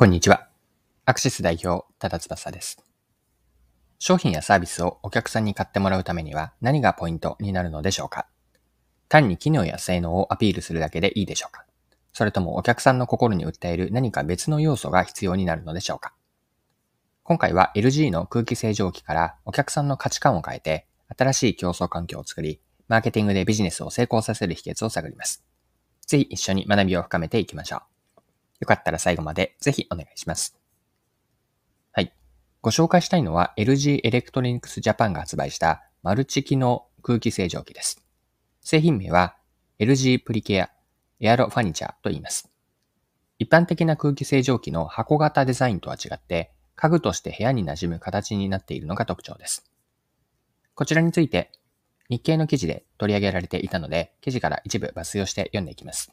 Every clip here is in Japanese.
こんにちは。アクシス代表、多田翼です。商品やサービスをお客さんに買ってもらうためには何がポイントになるのでしょうか？単に機能や性能をアピールするだけでいいでしょうか？それともお客さんの心に訴える何か別の要素が必要になるのでしょうか？今回は LG の空気清浄機からお客さんの価値観を変えて新しい競争環境を作り、マーケティングでビジネスを成功させる秘訣を探ります。ぜひ一緒に学びを深めていきましょう。よかったら最後までぜひお願いします。はい。ご紹介したいのは LG Electronics Japan が発売したマルチ機能空気清浄機です。製品名は LG プリケアエアロファニチャーと言います。一般的な空気清浄機の箱型デザインとは違って、家具として部屋に馴染む形になっているのが特徴です。こちらについて日経の記事で取り上げられていたので、記事から一部抜粋をして読んでいきます。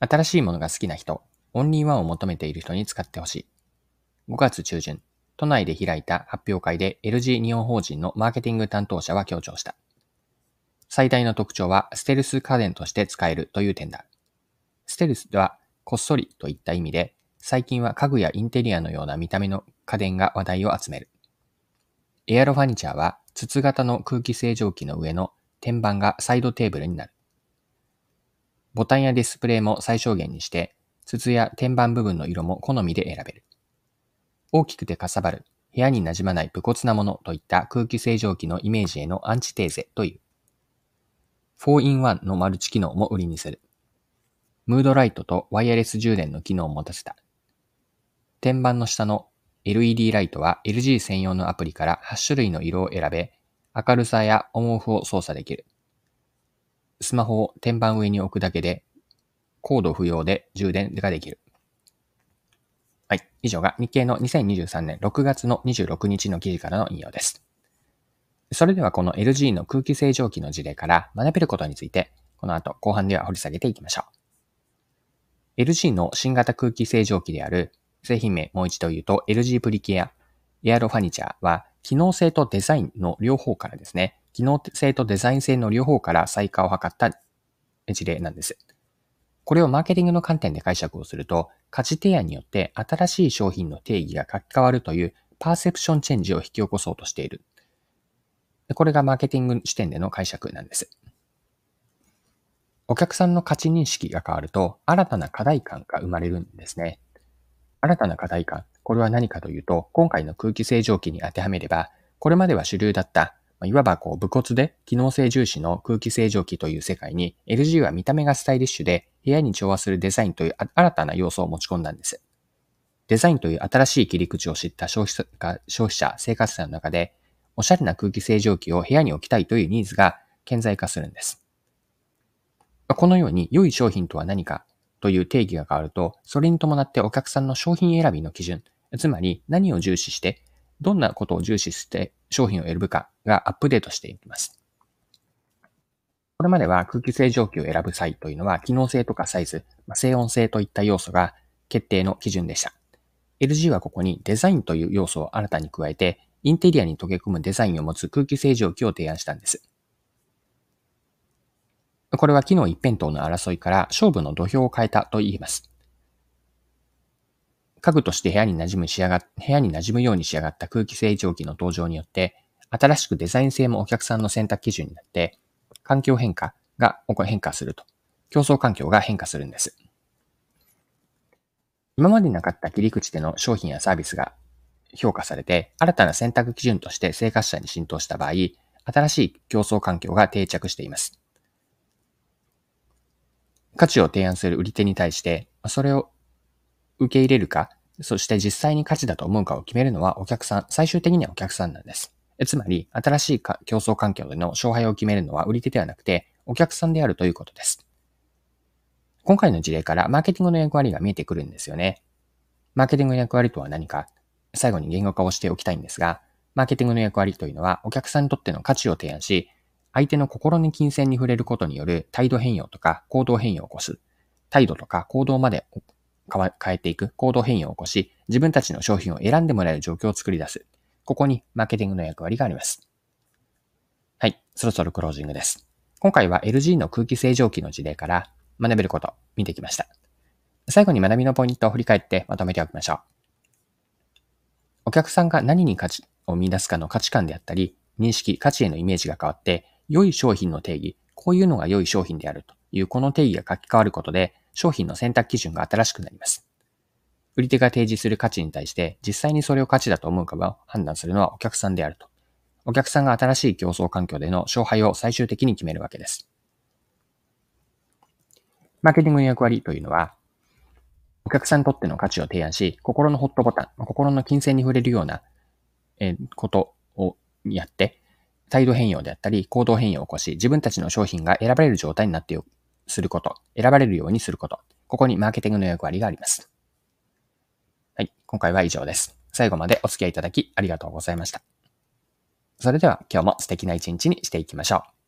新しいものが好きな人、オンリーワンを求めている人に使ってほしい。5月中旬、都内で開いた発表会で LG 日本法人のマーケティング担当者は強調した。最大の特徴はステルス家電として使えるという点だ。ステルスではこっそりといった意味で、最近は家具やインテリアのような見た目の家電が話題を集める。エアロファニチャーは筒型の空気清浄機の上の天板がサイドテーブルになる。ボタンやディスプレイも最小限にして、筒や天板部分の色も好みで選べる。大きくてかさばる、部屋に馴染まない武骨なものといった空気清浄機のイメージへのアンチテーゼという。4-in-1 のマルチ機能も売りにする。ムードライトとワイヤレス充電の機能を持たせた。天板の下の LED ライトは LG 専用のアプリから8種類の色を選べ、明るさやオンオフを操作できる。スマホを天板上に置くだけで、コード不要で充電ができる。はい。以上が日経の2023年6月の26日の記事からの引用です。それではこの LG の空気清浄機の事例から学べることについて、この後後半では掘り下げていきましょう。LG の新型空気清浄機である製品名もう一度言うと LG プリケアエアロファニチャーは機能性とデザインの両方からですね、機能性とデザイン性の両方から再化を図った事例なんです。これをマーケティングの観点で解釈をすると、価値提案によって新しい商品の定義が書き換わるというパーセプションチェンジを引き起こそうとしている。これがマーケティング視点での解釈なんです。お客さんの価値認識が変わると、新たな課題感が生まれるんですね。新たな課題感、これは何かというと、今回の空気清浄機に当てはめれば、これまでは主流だったいわばこう、武骨で機能性重視の空気清浄機という世界に、LG は見た目がスタイリッシュで、部屋に調和するデザインという新たな要素を持ち込んだんです。デザインという新しい切り口を知った消費者、消費者生活者の中で、おしゃれな空気清浄機を部屋に置きたいというニーズが顕在化するんです。このように、良い商品とは何かという定義が変わると、それに伴ってお客さんの商品選びの基準、つまり何を重視してどんなことを重視して商品を選ぶかがアップデートしていきます。これまでは空気清浄機を選ぶ際というのは、機能性とかサイズ、まあ、静音性といった要素が決定の基準でした。LG はここにデザインという要素を新たに加えて、インテリアに溶け込むデザインを持つ空気清浄機を提案したんです。これは機能一辺倒の争いから勝負の土俵を変えたと言います。家具として部屋に馴染む仕上が、部屋に馴染むように仕上がった空気清浄機の登場によって、新しくデザイン性もお客さんの選択基準になって、環境変化が変化すると。競争環境が変化するんです。今までなかった切り口での商品やサービスが評価されて、新たな選択基準として生活者に浸透した場合、新しい競争環境が定着しています。価値を提案する売り手に対して、それを受け入れるか、そして実際に価値だと思うかを決めるのはお客さん、最終的にはお客さんなんです。つまり、新しい競争環境での勝敗を決めるのは売り手ではなくて、お客さんであるということです。今回の事例からマーケティングの役割が見えてくるんですよね。マーケティングの役割とは何か、最後に言語化をしておきたいんですが、マーケティングの役割というのは、お客さんにとっての価値を提案し、相手の心に金銭に触れることによる態度変容とか行動変容を起こす。態度とか行動まで変えていく行動変容を起こし、自分たちの商品を選んでもらえる状況を作り出す。ここにマーケティングの役割があります。はい、そろそろクロージングです。今回は LG の空気清浄機の事例から学べること見てきました。最後に学びのポイントを振り返ってまとめておきましょう。お客さんが何に価値を見出すかの価値観であったり、認識、価値へのイメージが変わって、良い商品の定義、こういうのが良い商品であるというこの定義が書き換わることで、商品の選択基準が新しくなります。売り手が提示する価値に対して、実際にそれを価値だと思うかを判断するのはお客さんであると。お客さんが新しい競争環境での勝敗を最終的に決めるわけです。マーケティングの役割というのは、お客さんにとっての価値を提案し、心のホットボタン、心の金銭に触れるような、えことをやって、態度変容であったり、行動変容を起こし、自分たちの商品が選ばれる状態になってすること、選ばれるようにすること。ここにマーケティングの役割があります。はい。今回は以上です。最後までお付き合いいただきありがとうございました。それでは今日も素敵な一日にしていきましょう。